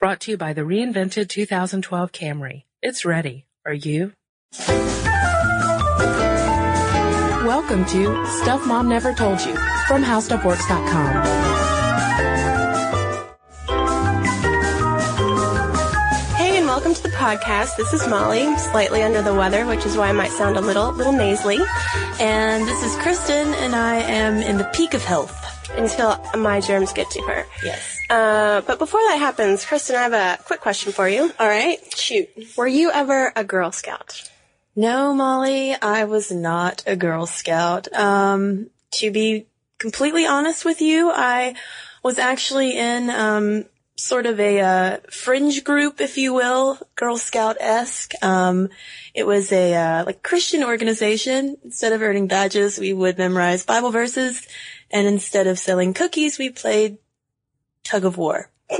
Brought to you by the reinvented 2012 Camry. It's ready. Are you? Welcome to Stuff Mom Never Told You from HowStuffWorks.com. Hey, and welcome to the podcast. This is Molly, slightly under the weather, which is why I might sound a little, little nasally. And this is Kristen, and I am in the peak of health. Until my germs get to her. Yes. Uh, but before that happens, Kristen, I have a quick question for you. All right, shoot. Were you ever a Girl Scout? No, Molly, I was not a Girl Scout. Um, to be completely honest with you, I was actually in um, sort of a uh, fringe group, if you will, Girl Scout esque. Um, it was a uh, like Christian organization. Instead of earning badges, we would memorize Bible verses, and instead of selling cookies, we played tug of war.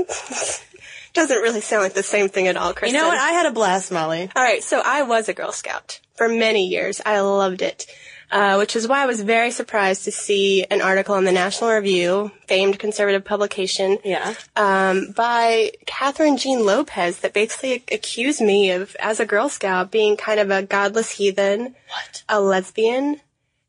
Doesn't really sound like the same thing at all, Kristen. You know what? I had a blast, Molly. All right, so I was a Girl Scout for many years. I loved it, uh, which is why I was very surprised to see an article in the National Review, famed conservative publication, Yeah. um, by Kathryn Jean Lopez that basically accused me of, as a Girl Scout, being kind of a godless heathen, What? a lesbian,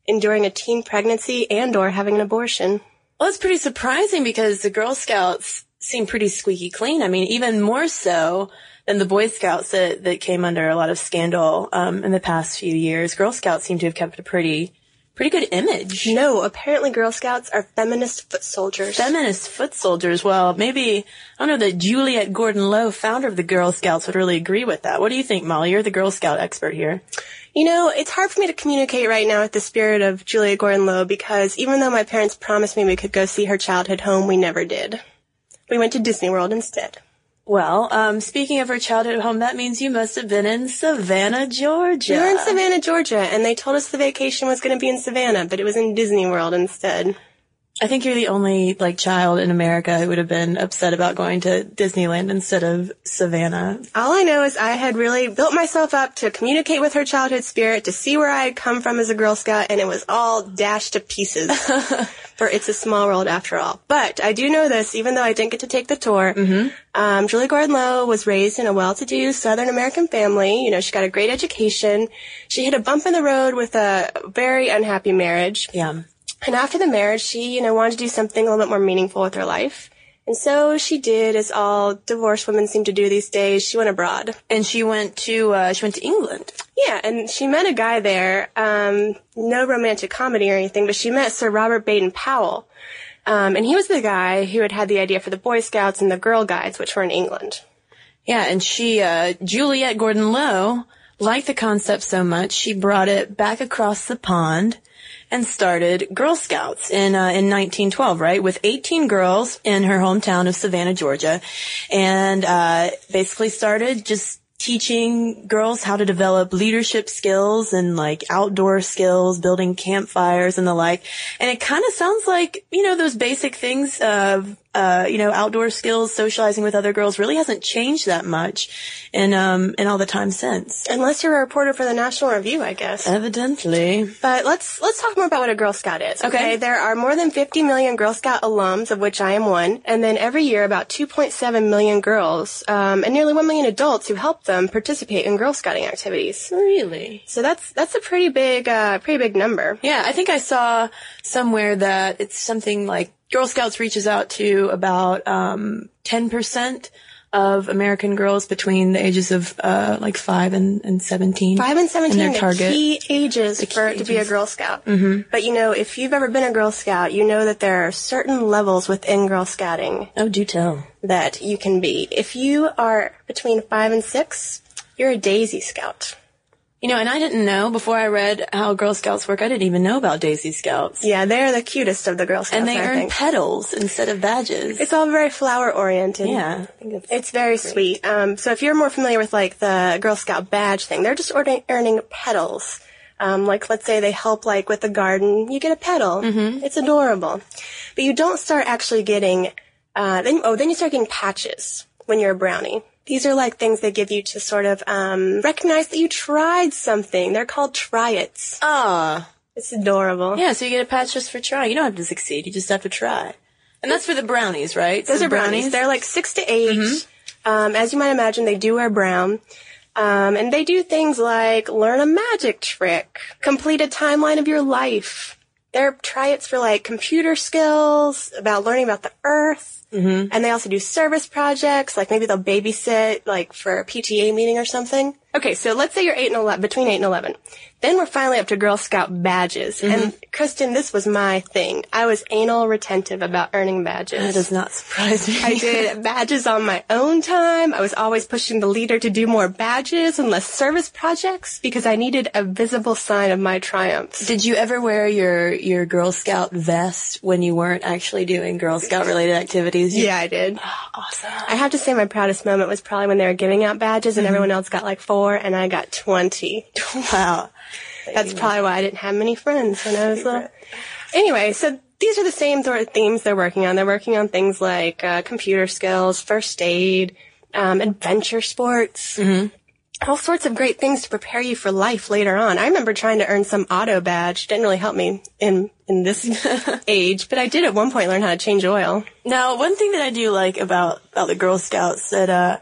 enduring a teen pregnancy, and or having an abortion. Well, it's pretty surprising because the Girl Scouts seem pretty squeaky clean. I mean, even more so than the Boy Scouts that, that came under a lot of scandal um, in the past few years. Girl Scouts seem to have kept a pretty, pretty good image. No, apparently Girl Scouts are feminist foot soldiers. Feminist foot soldiers. Well, maybe I don't know that Juliette Gordon Low, founder of the Girl Scouts, would really agree with that. What do you think, Molly? You're the Girl Scout expert here. You know, it's hard for me to communicate right now with the spirit of Julia Gordon Low because even though my parents promised me we could go see her childhood home, we never did. We went to Disney World instead. Well, um, speaking of her childhood home, that means you must have been in Savannah, Georgia. We were in Savannah, Georgia, and they told us the vacation was going to be in Savannah, but it was in Disney World instead. I think you're the only like child in America who would have been upset about going to Disneyland instead of Savannah. All I know is I had really built myself up to communicate with her childhood spirit, to see where I had come from as a Girl Scout, and it was all dashed to pieces. For it's a small world after all. But I do know this, even though I didn't get to take the tour. Um, Julie Gordon Low was raised in a well-to-do Southern American family. You know, she got a great education. She hit a bump in the road with a very unhappy marriage. Yeah. And after the marriage, she, you know, wanted to do something a little bit more meaningful with her life. And so she did, as all divorced women seem to do these days. She went abroad. And she went to uh, she went to England. Yeah, and she met a guy there. Um, no romantic comedy or anything, but she met Sir Robert Baden Powell. Um, and he was the guy who had had the idea for the Boy Scouts and the Girl Guides, which were in England. Yeah, and she uh, Juliette Gordon Low liked the concept so much she brought it back across the pond and started Girl Scouts in uh, in 1912, right, with 18 girls in her hometown of Savannah, Georgia, and uh, basically started just teaching girls how to develop leadership skills and like outdoor skills, building campfires and the like. And it kind of sounds like you know those basic things of uh, you know outdoor skills, socializing with other girls, really hasn't changed that much in um in all the time since. Unless you're a reporter for the National Review, I guess. Evidently. But let's let's talk more about what a Girl Scout is. Okay? Okay. there are more than 50 million Girl Scout alums, of which I am one, and then every year about 2.7 million girls um, and nearly 1 million adults who help them participate in Girl Scouting activities. Really? So that's that's a pretty big uh, pretty big number. Yeah, I think I saw somewhere that it's something like Girl Scouts reaches out to about um, 10% of American girls between the ages of uh, like 5 and, and 17. Five and seventeen their are the target. key ages for it to be a Girl Scout. Mm-hmm. But you know, if you've ever been a Girl Scout, you know that there are certain levels within Girl Scouting Oh, do tell. that you can be. If you are between five and six, you're a Daisy Scout. You know, and I didn't know before I read how Girl Scouts work, I didn't even know about Daisy Scouts. Yeah, they're the cutest of the Girl Scouts. and they I earn think. petals instead of badges. It's all very flower oriented. yeah. I think it's, It's very sweet. Um, so if you're more familiar with like the Girl Scout badge thing, they're just ordi- earning petals. Um, like let's say they help like with the garden, you get a petal. Mm-hmm. It's adorable. But you don't start actually getting, uh, then, oh, then you start getting patches when you're a brownie. These are like things they give you to sort of, um, recognize that you tried something. They're called try-its. ah. It's adorable. Yeah, so you get a patch just for trying. You don't have to succeed. You just have to try. And that's for the brownies, right? Those are the brownies. They're like six to 8 Um, as you might imagine, they do wear brown. Um, and they do things like learn a magic trick, complete a timeline of your life. There are try-its for like computer skills, about learning about the earth. Mm-hmm. And they also do service projects, like maybe they'll babysit, like for a PTA meeting or something. Okay, so let's say you're 8 and 11, between 8 and 11. Then we're finally up to Girl Scout badges. Mm-hmm. And Kristen, this was my thing. I was anal retentive about earning badges. That does not surprise me. I did badges on my own time. I was always pushing the leader to do more badges and less service projects because I needed a visible sign of my triumphs. Did you ever wear your, your Girl Scout vest when you weren't actually doing Girl Scout related activities? You- Yeah, I did. Awesome. I have to say my proudest moment was probably when they were giving out badges and everyone else got like four and I got 20. Wow. That's probably why I didn't have many friends when I was little. Anyway, so these are the same sort of themes they're working on. They're working on things like uh, computer skills, first aid, um, adventure sports. All sorts of great things to prepare you for life later on. I remember trying to earn some auto badge. Didn't really help me in in this age, but I did at one point learn how to change oil. Now, one thing that I do like about, about the Girl Scouts that, uh,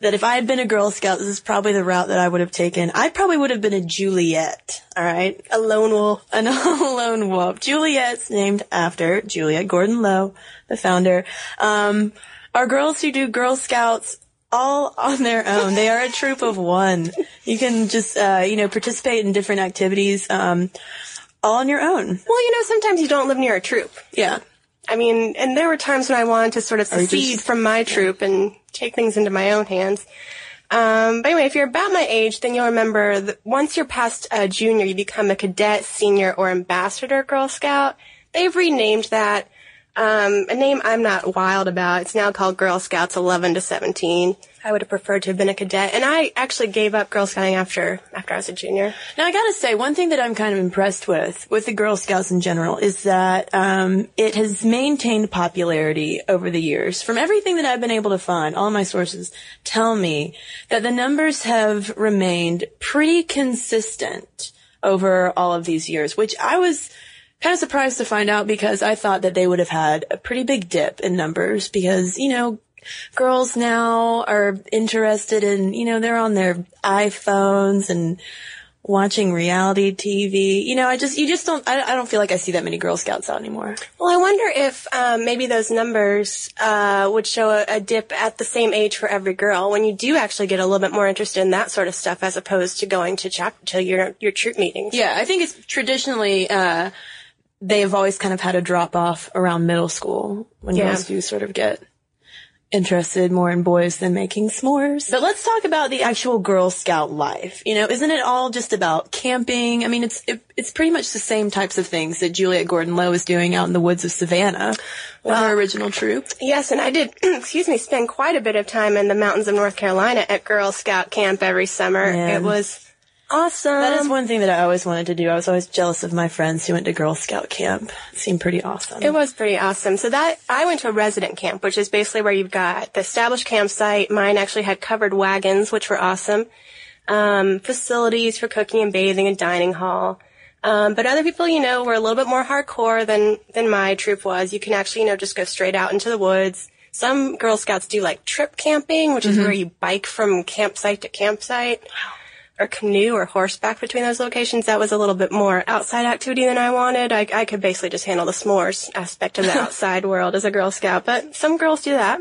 that if I had been a Girl Scout, this is probably the route that I would have taken. I probably would have been a Juliette. All right. A lone wolf. An lone wolf. Juliette's named after Juliette Gordon Low, the founder. Um, are girls who do Girl Scouts all on their own. They are a troop of one. You can just, uh, you know, participate in different activities, um, all on your own. Well, you know, sometimes you don't live near a troop. Yeah. I mean, and there were times when I wanted to sort of secede just- from my troop and take things into my own hands. Um, but anyway, if you're about my age, then you'll remember that once you're past uh, junior, you become a cadet, senior, or ambassador Girl Scout. They've renamed that. Um, a name I'm not wild about. It's now called Girl Scouts 11 to 17. I would have preferred to have been a cadet, and I actually gave up Girl Scouting after after I was a junior. Now I gotta say, one thing that I'm kind of impressed with, with the Girl Scouts in general, is that, um, it has maintained popularity over the years. From everything that I've been able to find, all my sources tell me that the numbers have remained pretty consistent over all of these years, which I was kind of surprised to find out because I thought that they would have had a pretty big dip in numbers because, you know, girls now are interested in, you know, they're on their iPhones and watching reality TV. You know, I just, you just don't, I, I don't feel like I see that many Girl Scouts out anymore. Well, I wonder if um, maybe those numbers uh, would show a, a dip at the same age for every girl when you do actually get a little bit more interested in that sort of stuff as opposed to going to chap- to your your troop meetings. Yeah, I think it's traditionally, uh, they've always kind of had a drop off around middle school when Yeah. girls do sort of get interested more in boys than making s'mores. But let's talk about the actual Girl Scout life. You know, isn't it all just about camping? I mean, it's it, it's pretty much the same types of things that Juliette Gordon Low is doing out in the woods of Savannah with her original troop. Yes, and I did, excuse me, spend quite a bit of time in the mountains of North Carolina at Girl Scout camp every summer. Man. It was awesome. That is one thing that I always wanted to do. I was always jealous of my friends who went to Girl Scout camp. It seemed pretty awesome. It was pretty awesome. So that I went to a resident camp, which is basically where you've got the established campsite. Mine actually had covered wagons, which were awesome. Um, facilities for cooking and bathing, and dining hall. Um, but other people, you know, were a little bit more hardcore than than my troop was. You can actually, you know, just go straight out into the woods. Some Girl Scouts do like trip camping, which is where you bike from campsite to campsite or canoe or horseback between those locations. That was a little bit more outside activity than I wanted. I, I could basically just handle the s'mores aspect of the outside world as a Girl Scout, but some girls do that.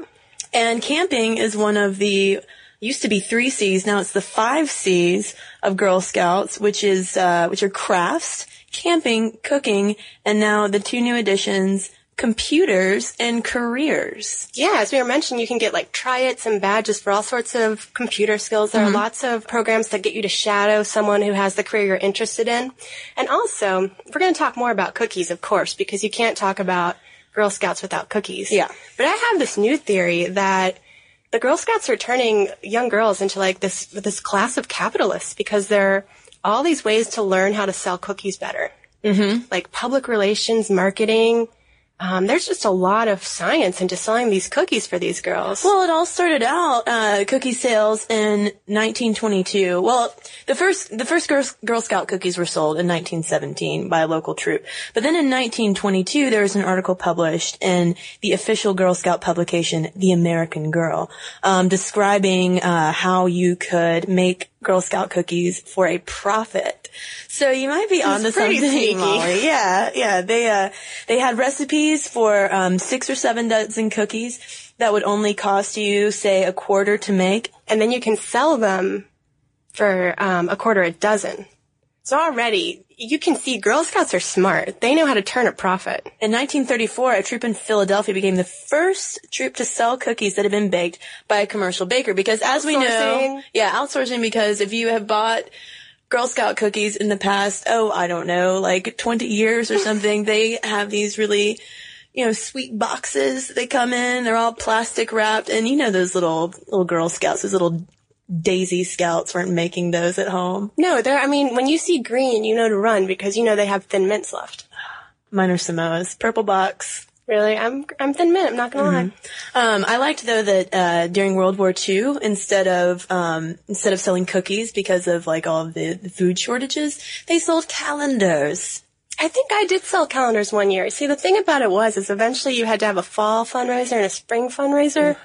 And camping is one of the used to be three C's. Now it's the five C's of Girl Scouts, which is uh, which are crafts, camping, cooking, and now the two new additions: computers and careers. Yeah, as we were mentioning, you can get like try-its and badges for all sorts of computer skills. There are lots of programs that get you to shadow someone who has the career you're interested in. And also, we're going to talk more about cookies, of course, because you can't talk about Girl Scouts without cookies. Yeah. But I have this new theory that the Girl Scouts are turning young girls into like this this class of capitalists because there are all these ways to learn how to sell cookies better. Mm-hmm. Like public relations, marketing, um, there's just a lot of science into selling these cookies for these girls. Well, it all started out uh, cookie sales in 1922. Well, the first the first Girl, Girl Scout cookies were sold in 1917 by a local troop. But then in 1922, there was an article published in the official Girl Scout publication, The American Girl, um, describing uh, how you could make Girl Scout cookies for a profit. So you might be onto something, sneaky. Molly. Yeah, yeah. They uh, they had recipes for um, six or seven dozen cookies that would only cost you, say, a quarter to make. and then you can sell them for um, a quarter a dozen. So already, you can see Girl Scouts are smart. They know how to turn a profit. In 1934, a troop in Philadelphia became the first troop to sell cookies that had been baked by a commercial baker. Because as we know, yeah, outsourcing. Because if you have bought Girl Scout cookies in the past, oh, I don't know, like 20 years or something, they have these really, you know, sweet boxes. They come in, they're all plastic wrapped, and you know those little little Girl Scouts, those little Daisy Scouts weren't making those at home. No, they're, I mean, when you see green, you know to run because you know they have thin mints left. Mine are Samoa's. Purple box. Really, I'm, I'm thin mint, I'm not gonna lie. Um, I liked though that uh, during World War II, instead of um, instead of selling cookies because of like all of the, the food shortages, they sold calendars. I think I did sell calendars one year. See, the thing about it was, is eventually you had to have a fall fundraiser and a spring fundraiser.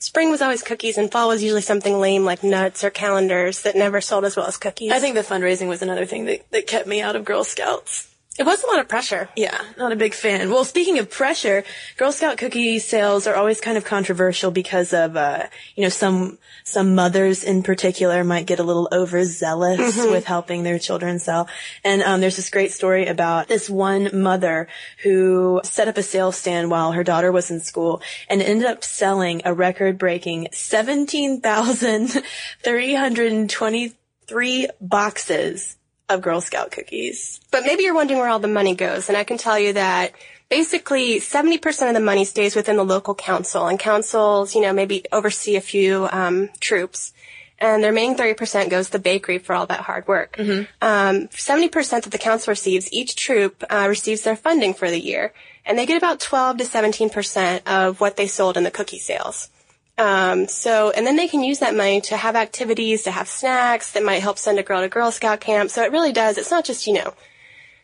Spring was always cookies and fall was usually something lame like nuts or calendars that never sold as well as cookies. I think the fundraising was another thing that, that kept me out of Girl Scouts. It was a lot of pressure. Yeah, not a big fan. Well, speaking of pressure, Girl Scout cookie sales are always kind of controversial because of, uh, you know, some, some mothers in particular might get a little overzealous with helping their children sell. And, um, there's this great story about this one mother who set up a sales stand while her daughter was in school and ended up selling a record breaking 17,323 boxes of Girl Scout cookies. But maybe you're wondering where all the money goes, and I can tell you that basically 70% of the money stays within the local council, and councils, you know, maybe oversee a few um, troops. And the remaining 30% goes to the bakery for all that hard work. Um, 70% that the council receives, each troop uh, receives their funding for the year. And they get about 12 to 17% of what they sold in the cookie sales. Um, so, and then they can use that money to have activities, to have snacks that might help send a girl to Girl Scout camp. So it really does. It's not just, you know,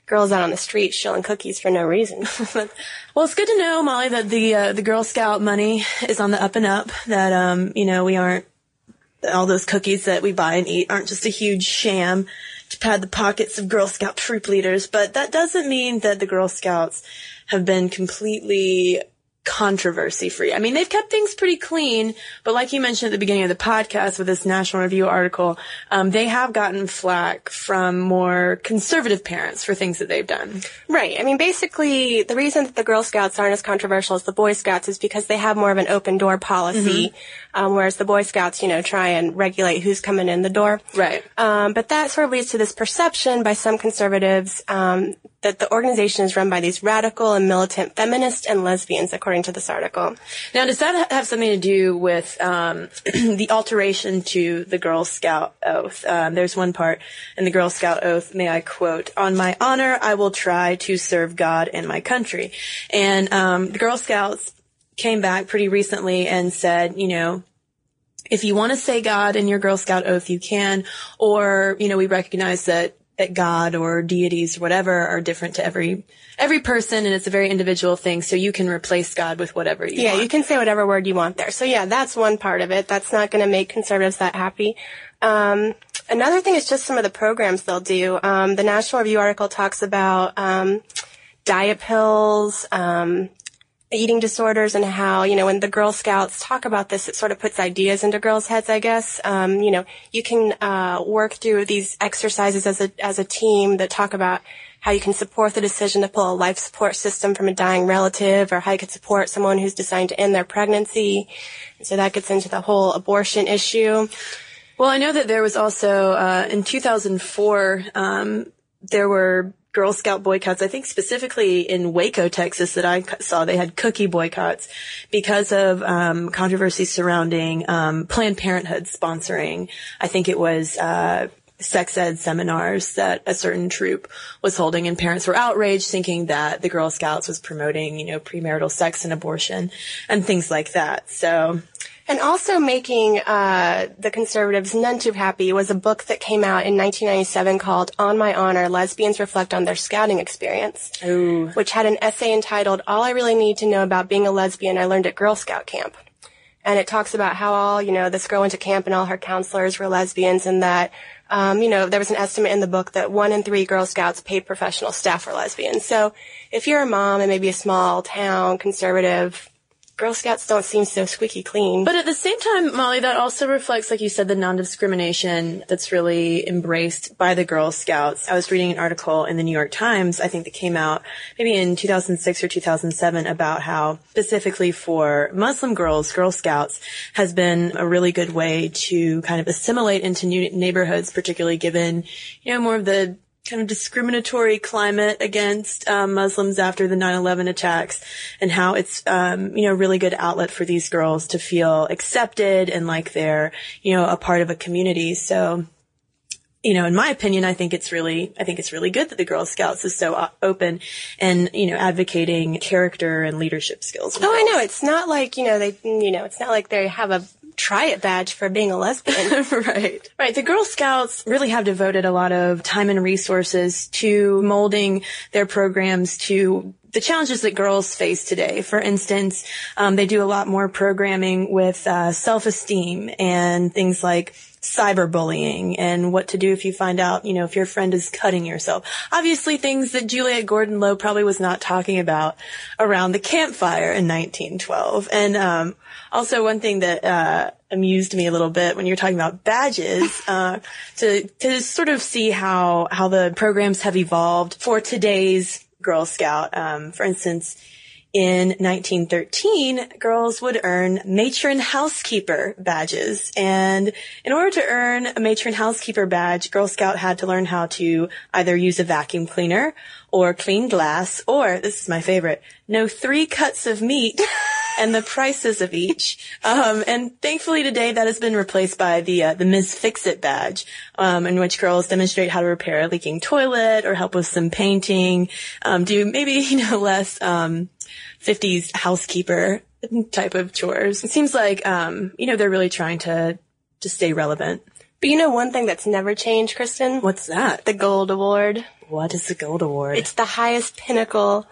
girls out on the street shilling cookies for no reason. Well, it's good to know, Molly, that the uh, the Girl Scout money is on the up and up. That um, you know, we aren't all those cookies that we buy and eat aren't just a huge sham to pad the pockets of Girl Scout troop leaders. But that doesn't mean that the Girl Scouts have been completely controversy free. I mean, they've kept things pretty clean, but like you mentioned at the beginning of the podcast with this National Review article, um, they have gotten flack from more conservative parents for things that they've done. right. I mean, basically, the reason that the Girl Scouts aren't as controversial as the Boy Scouts is because they have more of an open door policy, um, whereas the Boy Scouts, you know, try and regulate who's coming in the door. Right. Um, but that sort of leads to this perception by some conservatives um, that the organization is run by these radical and militant feminists and lesbians, according to this article. Now, does that have something to do with um, the alteration to the Girl Scout oath? Um, there's one part in the Girl Scout oath, may I quote, "On my honor, I will try to serve God and my country." And um, the Girl Scouts came back pretty recently and said, you know, if you want to say God in your Girl Scout oath, you can, or you know, we recognize that that God or deities or whatever are different to every every person, and it's a very individual thing. So you can replace God with whatever you Yeah, want. you can say whatever word you want there. So yeah, that's one part of it. That's not going to make conservatives that happy. Um, another thing is just some of the programs they'll do. Um, the National Review article talks about um, diet pills, um, eating disorders, and how you know when the Girl Scouts talk about this, it sort of puts ideas into girls' heads. I guess um, you know you can uh, work through these exercises as a as a team that talk about how you can support the decision to pull a life support system from a dying relative, or how you could support someone who's deciding to end their pregnancy. So that gets into the whole abortion issue. Well, I know that there was also uh, in 2004 um, there were Girl Scout boycotts. I think specifically in Waco, Texas, that I saw they had cookie boycotts because of um, controversy surrounding um, Planned Parenthood sponsoring. I think it was. Uh, sex ed seminars that a certain troop was holding and parents were outraged thinking that the Girl Scouts was promoting, you know, premarital sex and abortion and things like that. So And also making uh, the conservatives none too happy was a book that came out in 1997 called On My Honor, Lesbians Reflect on Their Scouting Experience, Ooh. which had an essay entitled All I Really Need to Know About Being a Lesbian I Learned at Girl Scout Camp. And it talks about how all, you know, this girl went to camp and all her counselors were lesbians and that, um, you know, there was an estimate in the book that one in three Girl Scouts paid professional staff were lesbians. So if you're a mom in maybe a small town, conservative, Girl Scouts don't seem so squeaky clean. But at the same time, Molly, that also reflects, like you said, the non-discrimination that's really embraced by the Girl Scouts. I was reading an article in the New York Times, I think that came out maybe in 2006 or 2007 about how specifically for Muslim girls, Girl Scouts has been a really good way to kind of assimilate into new neighborhoods, particularly given, you know, more of the kind of discriminatory climate against um, Muslims after the 9/11 attacks, and how it's um, you know really good outlet for these girls to feel accepted and like they're you know a part of a community. So. You know, in my opinion, I think it's really, I think it's really good that the Girl Scouts is so uh, open and, you know, advocating character and leadership skills. Oh, I know. It's not like, you know, they, you know, it's not like they have a try it badge for being a lesbian. right. Right. The Girl Scouts really have devoted a lot of time and resources to molding their programs to the challenges that girls face today. For instance, um, they do a lot more programming with uh, self-esteem and things like cyberbullying and what to do if you find out, you know, if your friend is cutting yourself. Obviously things that Juliette Gordon Low probably was not talking about around the campfire in 1912. And, um, also one thing that, uh, amused me a little bit when you're talking about badges, uh, to, to sort of see how, how the programs have evolved for today's Girl Scout. Um, for instance, in 1913, girls would earn matron housekeeper badges. And in order to earn a matron housekeeper badge, Girl Scout had to learn how to either use a vacuum cleaner or clean glass, or, this is my favorite, know three cuts of meat and the prices of each. Um, and thankfully today that has been replaced by the uh, the Ms. Fix-It badge, um, in which girls demonstrate how to repair a leaking toilet or help with some painting, um, do maybe you know less um, 50s housekeeper type of chores. It seems like um, you know they're really trying to to stay relevant. but you know one thing that's never changed, Kristen? What's that? The Gold Award. What is the Gold Award? It's the highest pinnacle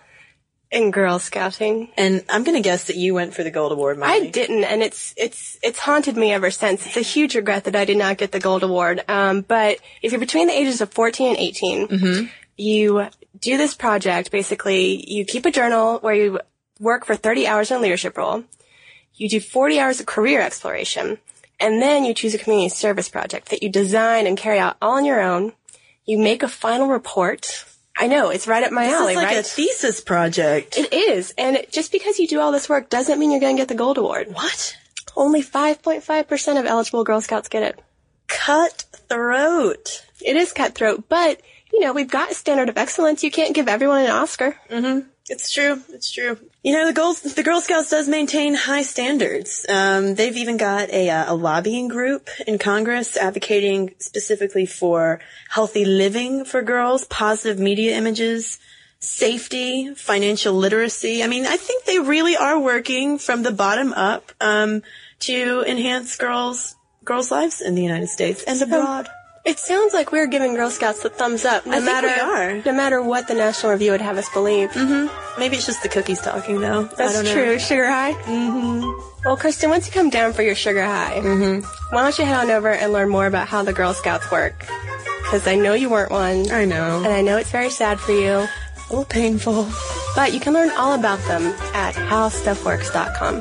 in Girl Scouting. and I'm gonna guess that you went for the Gold Award, Molly. I didn't, and it's it's it's haunted me ever since. It's a huge regret that I did not get the gold award. Um, but if you're between the ages of 14 and 18, you do this project. Basically, you keep a journal where you work for 30 hours in a leadership role. You do 40 hours of career exploration, and then you choose a community service project that you design and carry out all on your own. You make a final report. I know it's right up my This alley, is like right? a thesis project. It is, and just because you do all this work doesn't mean you're going to get the gold award. what? Only 5.5% of eligible Girl Scouts get it. Cutthroat. It is cutthroat, but, you know, we've got a standard of excellence. You can't give everyone an Oscar. Mm-hmm. It's true. It's true. You know, the Girl, the Girl Scouts does maintain high standards. Um, they've even got a, uh, a lobbying group in Congress advocating specifically for healthy living for girls, positive media images, safety, financial literacy. I mean, I think they really are working from the bottom up um, to enhance girls girls' lives in the United States and abroad. It sounds like we're giving Girl Scouts the thumbs up, no I think matter we are. no matter what the National Review would have us believe. Maybe it's just the cookies talking, though. I That's don't know. true. Sugar high. Mm-hmm. Well, Kristen, once you come down for your sugar high, mm-hmm. why don't you head on over and learn more about how the Girl Scouts work? Because I know you weren't one, I know. and I know it's very sad for you. A little painful. But you can learn all about them at howstuffworks.com.